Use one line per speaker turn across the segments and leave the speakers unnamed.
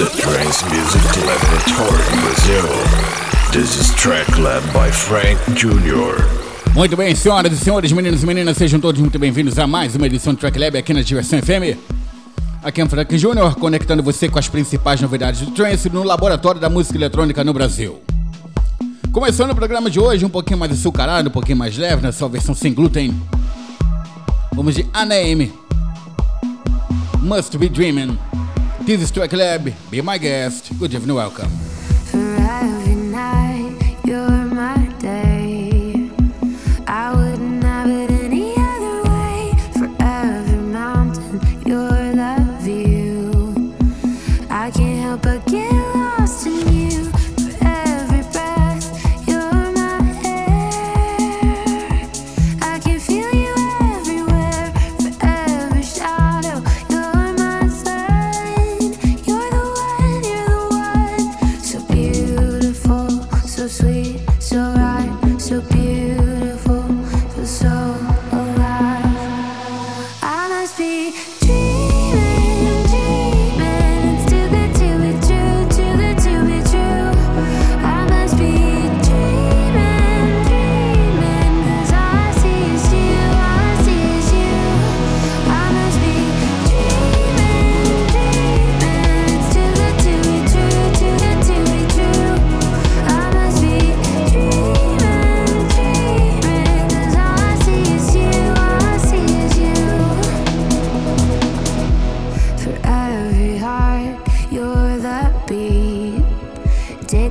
the Trance Music Laboratory Brazil. This is track led by Frank Jr.
Muito bem, senhoras e senhores, meninos e meninas, sejam todos muito bem-vindos a mais uma edição do Track Lab aqui na Diversão FM. Aqui é o Frank Jr., conectando você com as principais novidades do trance no laboratório da música eletrônica no Brasil. Começando o programa de hoje, um pouquinho mais açucarado, um pouquinho mais leve, na sua versão sem glúten. Vamos de ANM. Must Be Dreaming. This is Track Lab. Be my guest. Good evening, welcome.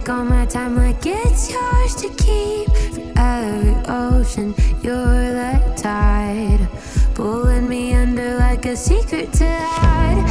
all
my time like it's yours to keep. Every ocean, you're the tide, pulling me under like a secret to hide.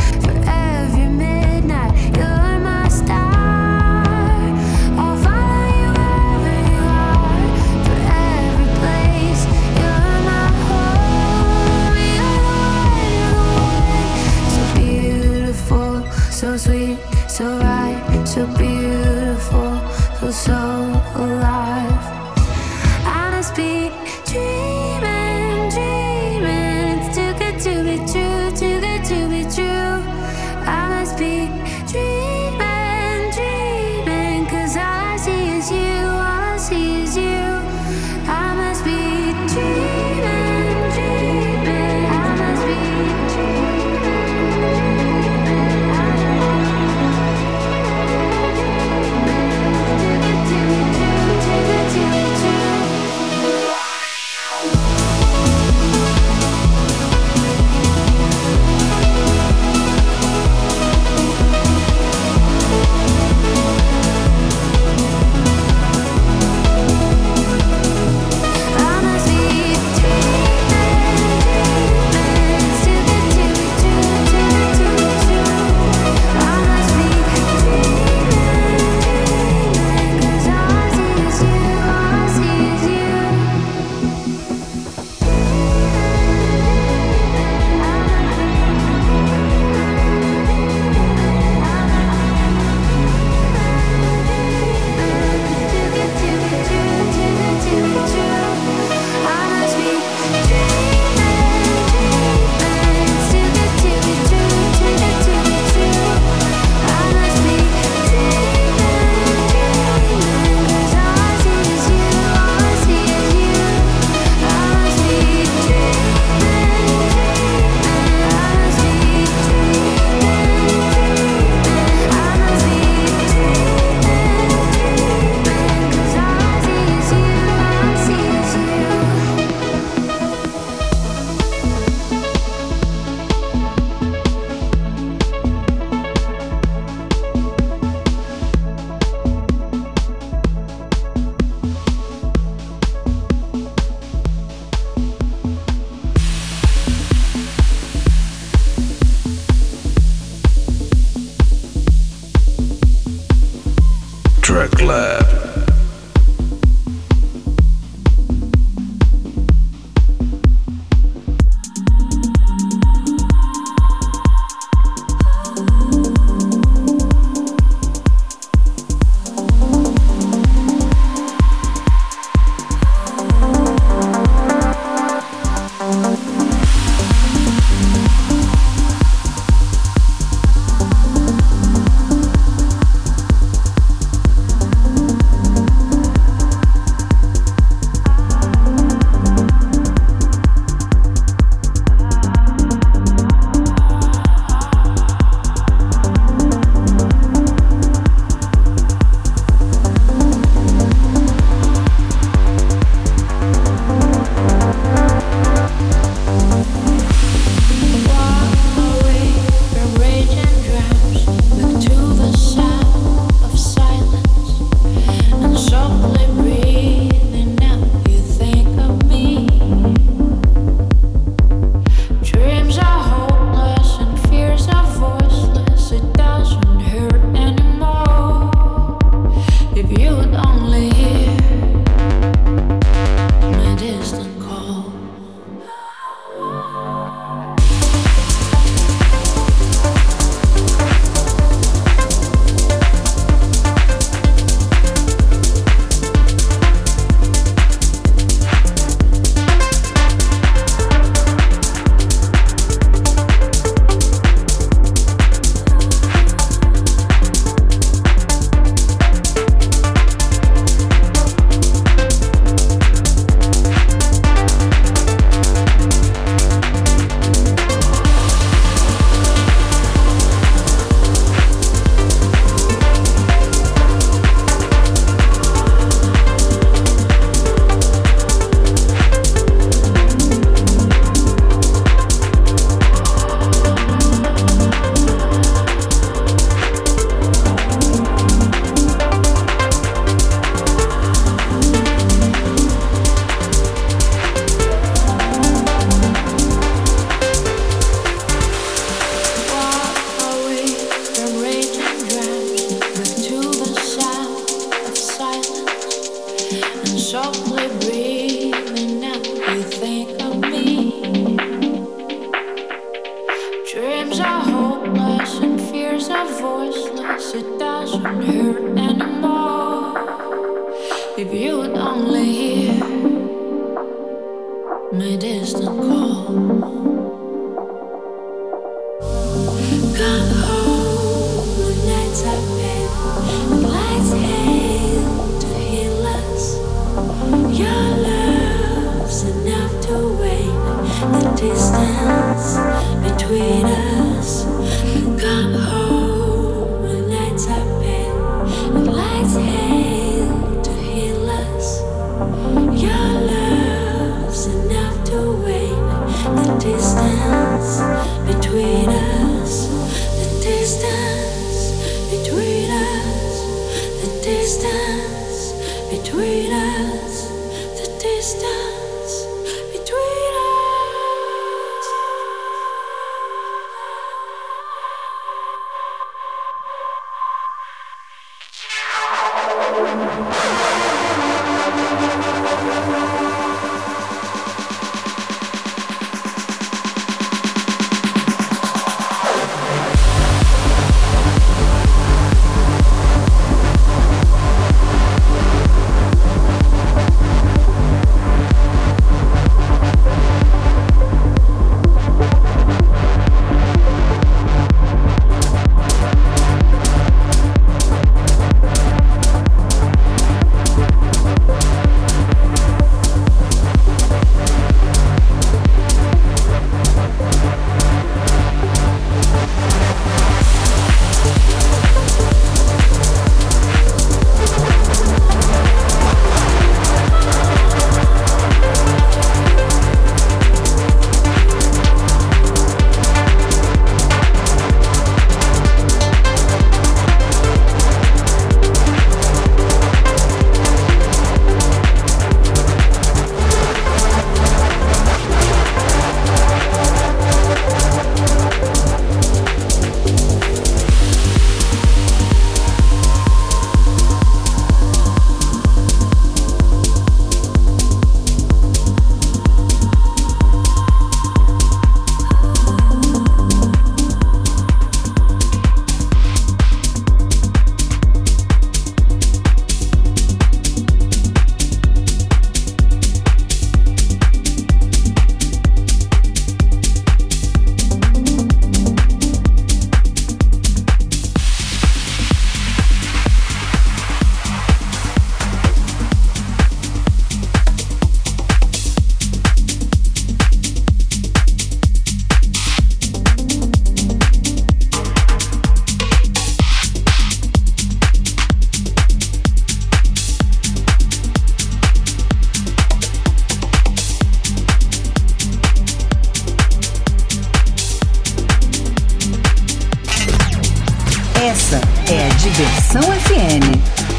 Diversão FM.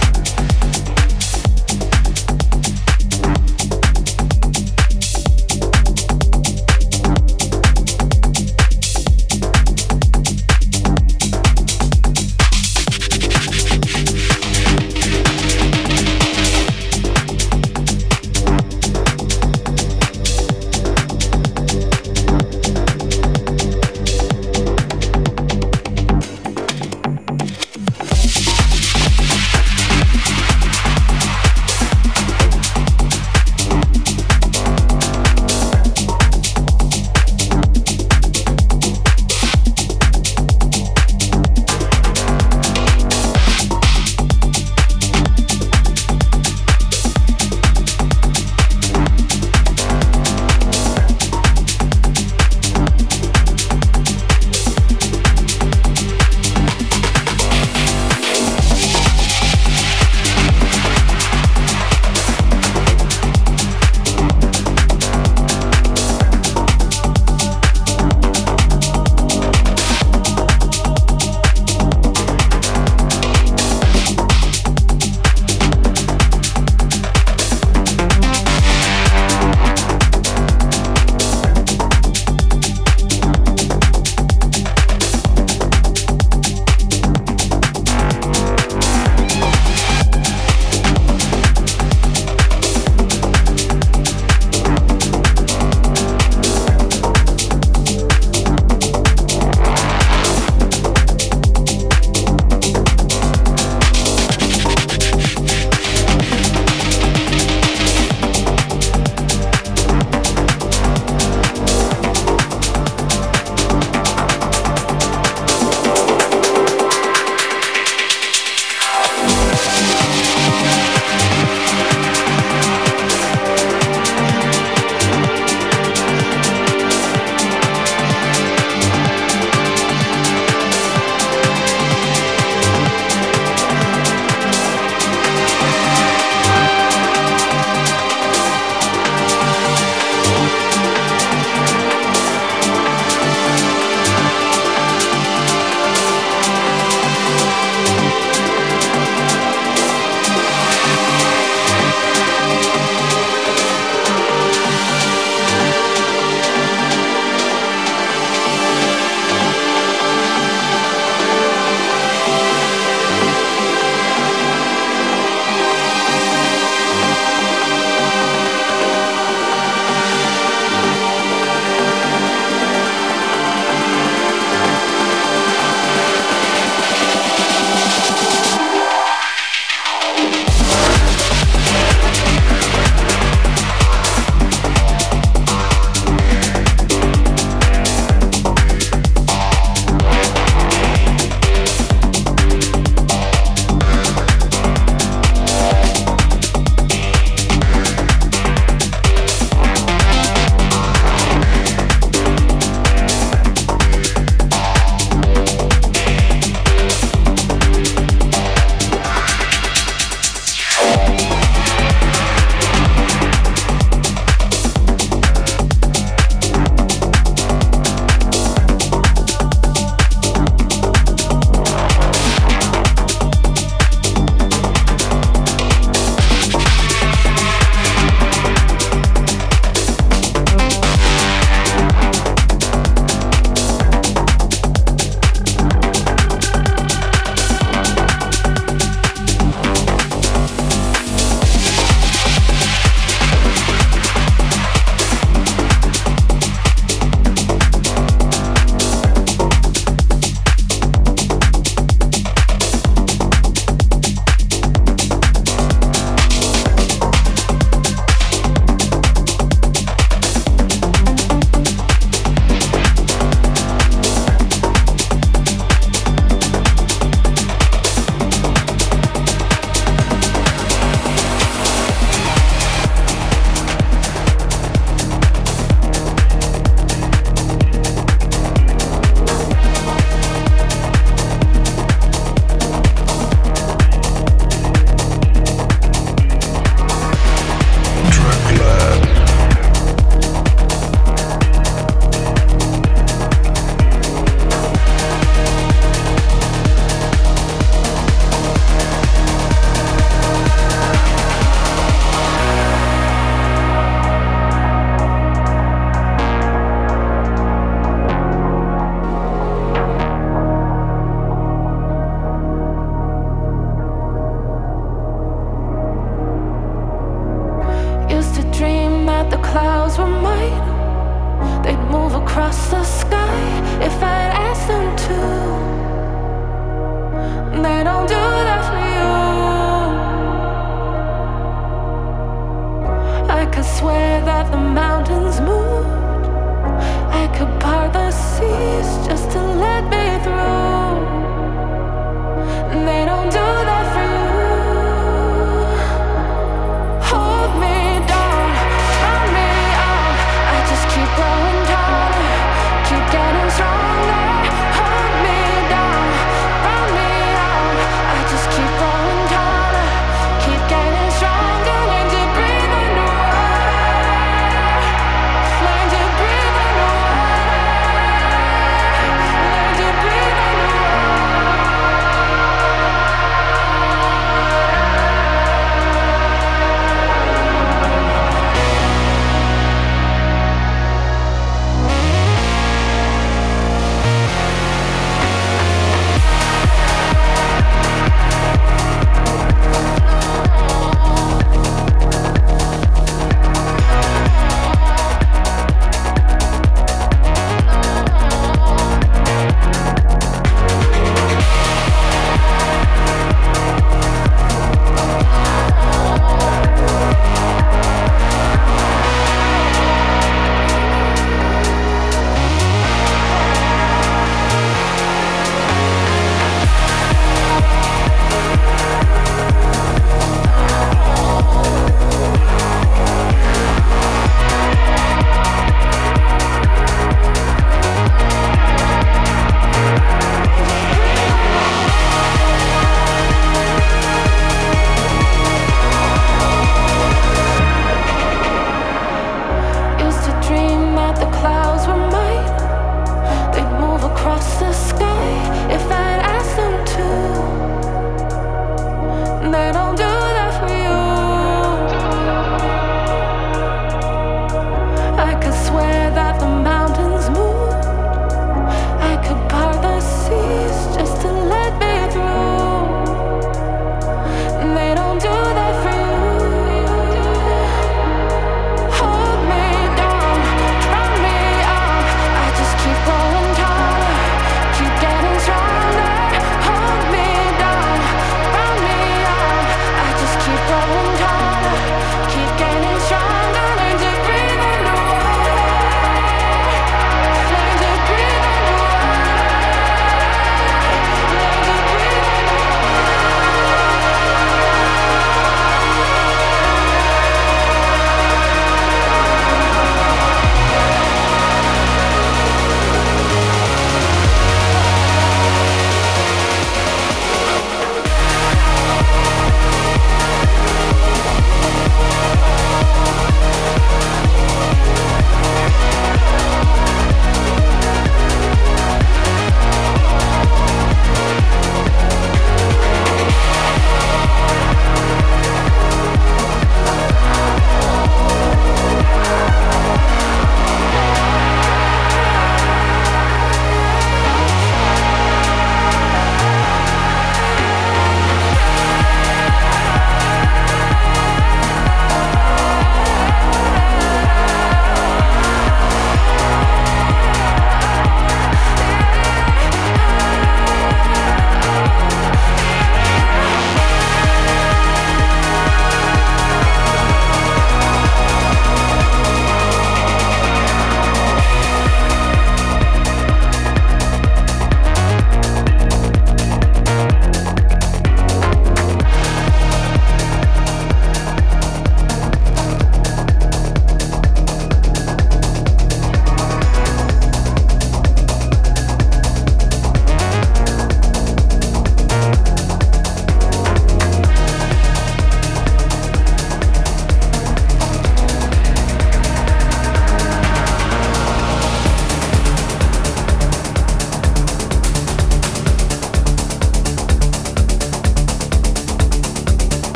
across the sky if I'd ask them to. They don't do that for you. I could swear that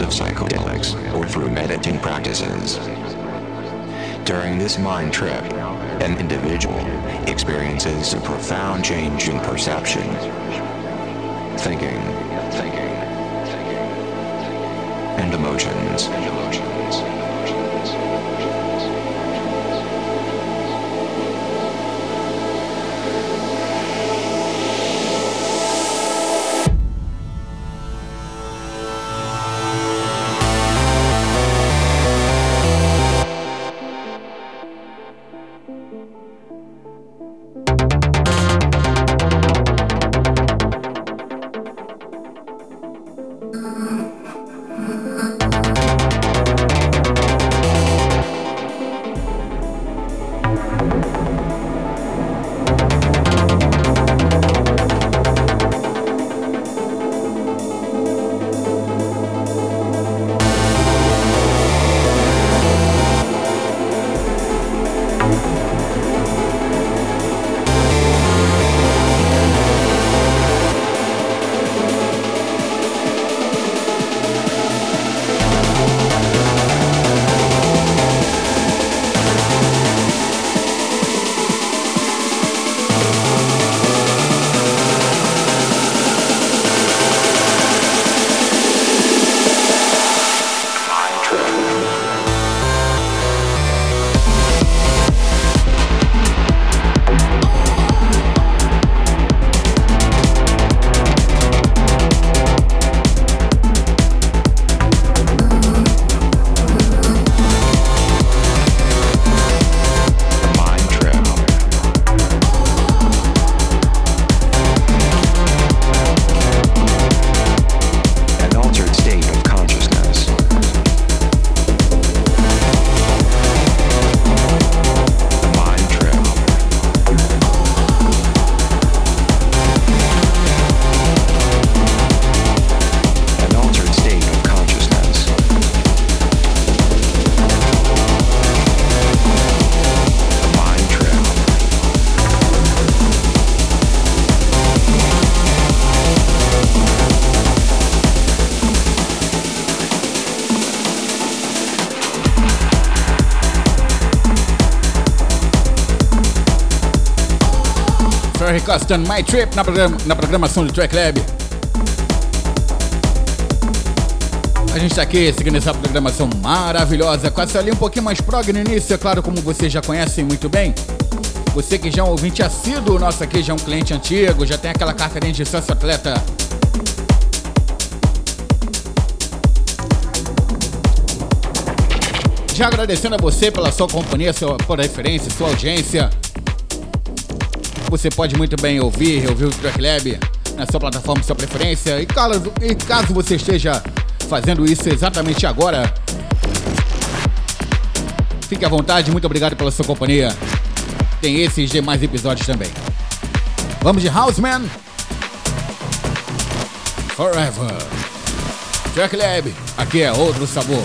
of science.
Custom My Trip na, na programação do Track Lab. A gente está aqui seguindo essa programação maravilhosa, com essa ali um pouquinho mais prog no início, é claro, como vocês já conhecem muito bem. Você que já é um ouvinte assíduo, nosso aqui já é um cliente antigo, já tem aquela carteirinha de sócio atleta. Já agradecendo a você pela sua companhia, sua, referência, sua audiência. Você pode muito bem ouvir, ouvir o Track Lab na sua plataforma de sua preferência. E caso, e caso você esteja fazendo isso exatamente agora, fique à vontade. Muito obrigado pela sua companhia. Tem esses demais episódios também. Vamos de Houseman. Forever. Track Lab, aqui é outro sabor.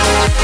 Thank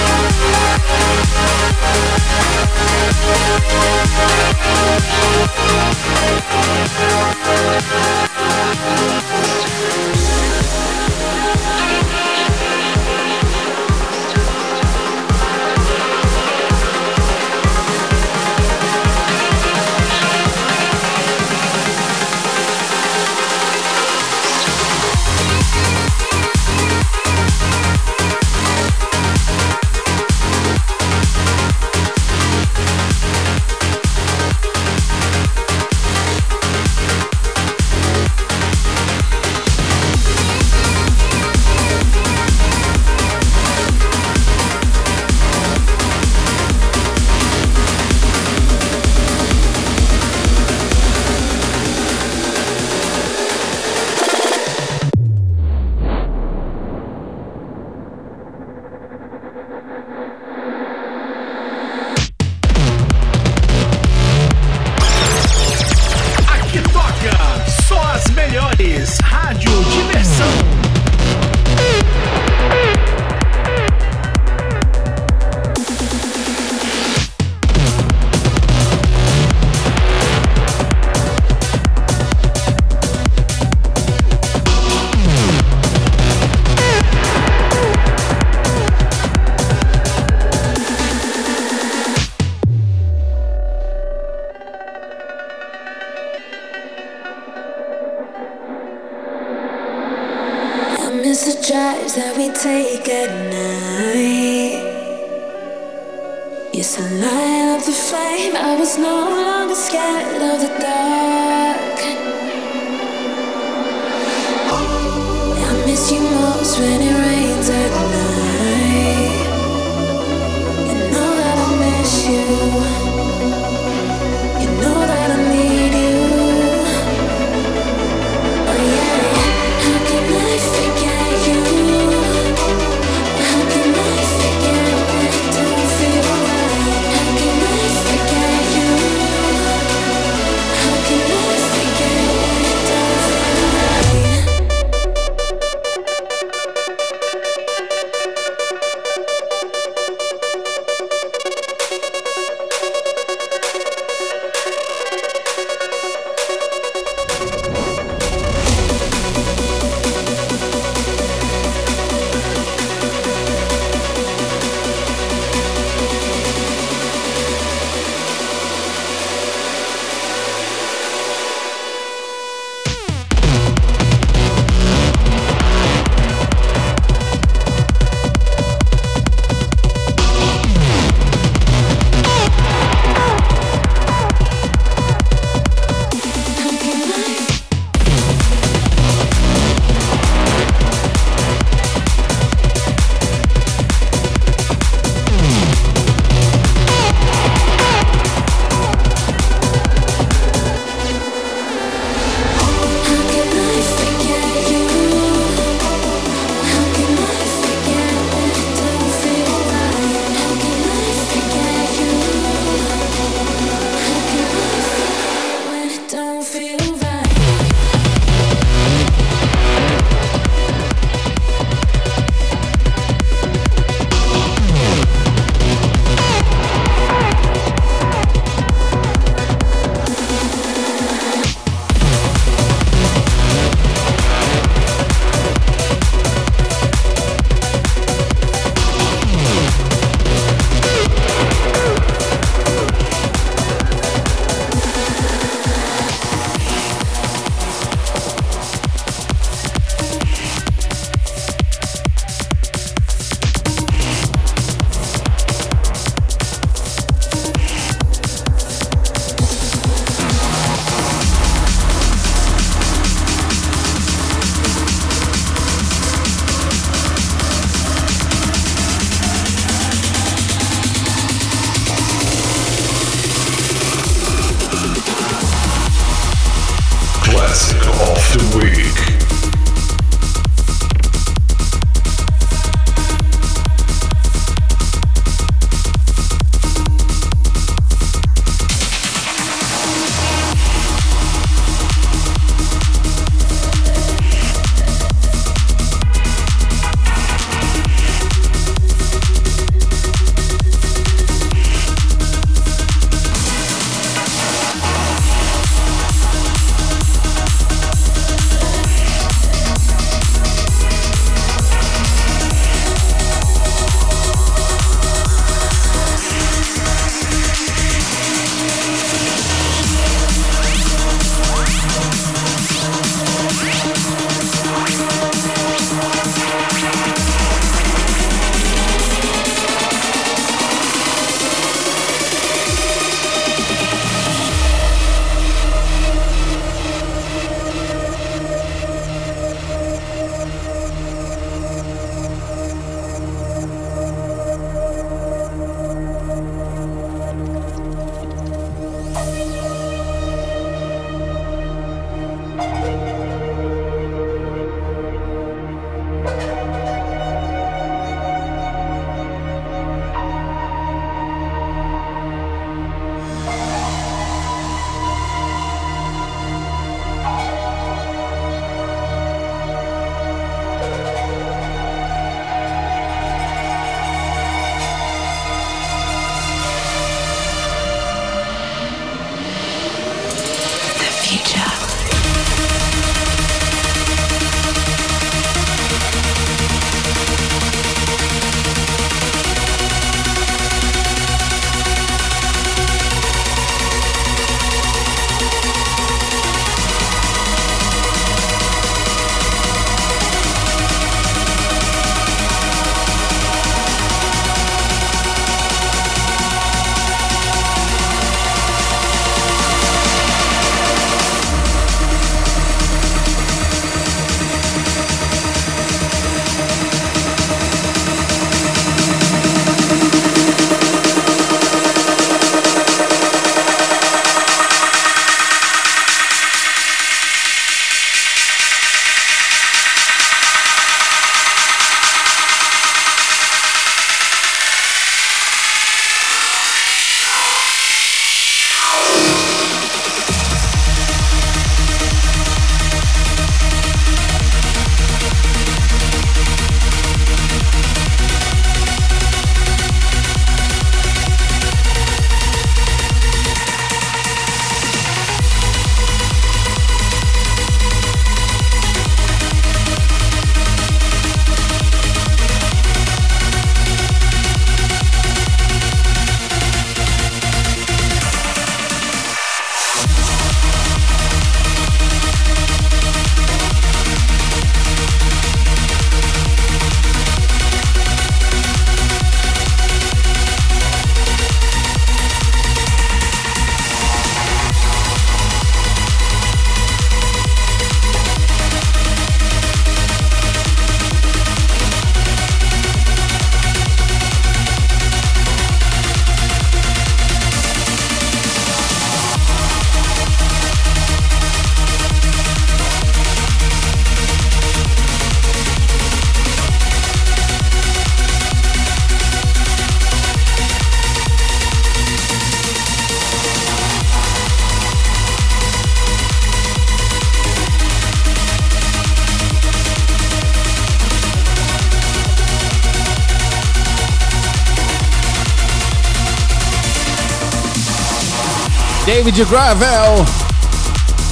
David Gravel,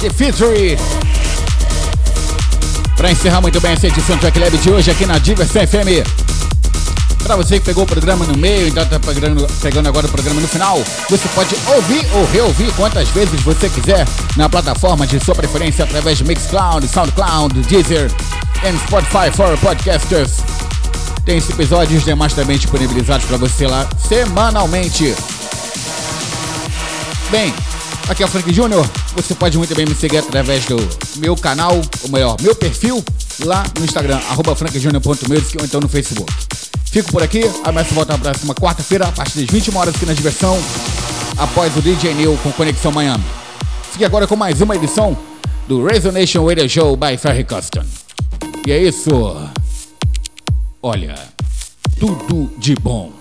The Feature. Para encerrar muito bem essa edição do Track Lab de hoje aqui na Diversão FM. Para você que pegou o programa no meio, então tá pegando, pegando agora o programa no final, você pode ouvir ou reouvir quantas vezes você quiser na plataforma de sua preferência através de Mixcloud, Soundcloud, Deezer e Spotify for Podcasters. Tem esses episódios demais também disponibilizados para você lá semanalmente. Bem, Aqui é o Frank Júnior. Você pode muito bem me seguir através do meu canal, ou melhor, meu perfil, lá no Instagram, frankjunior.music ou então no Facebook. Fico por aqui, amanhã volta na próxima quarta-feira, a partir das 21 horas aqui na diversão, após o DJ Neil com Conexão Miami. Fique agora com mais uma edição do Resonation Radio Show by Ferry Custom. E é isso. Olha, tudo de bom.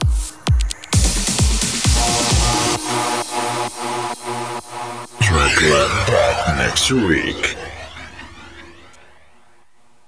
Lab back next week.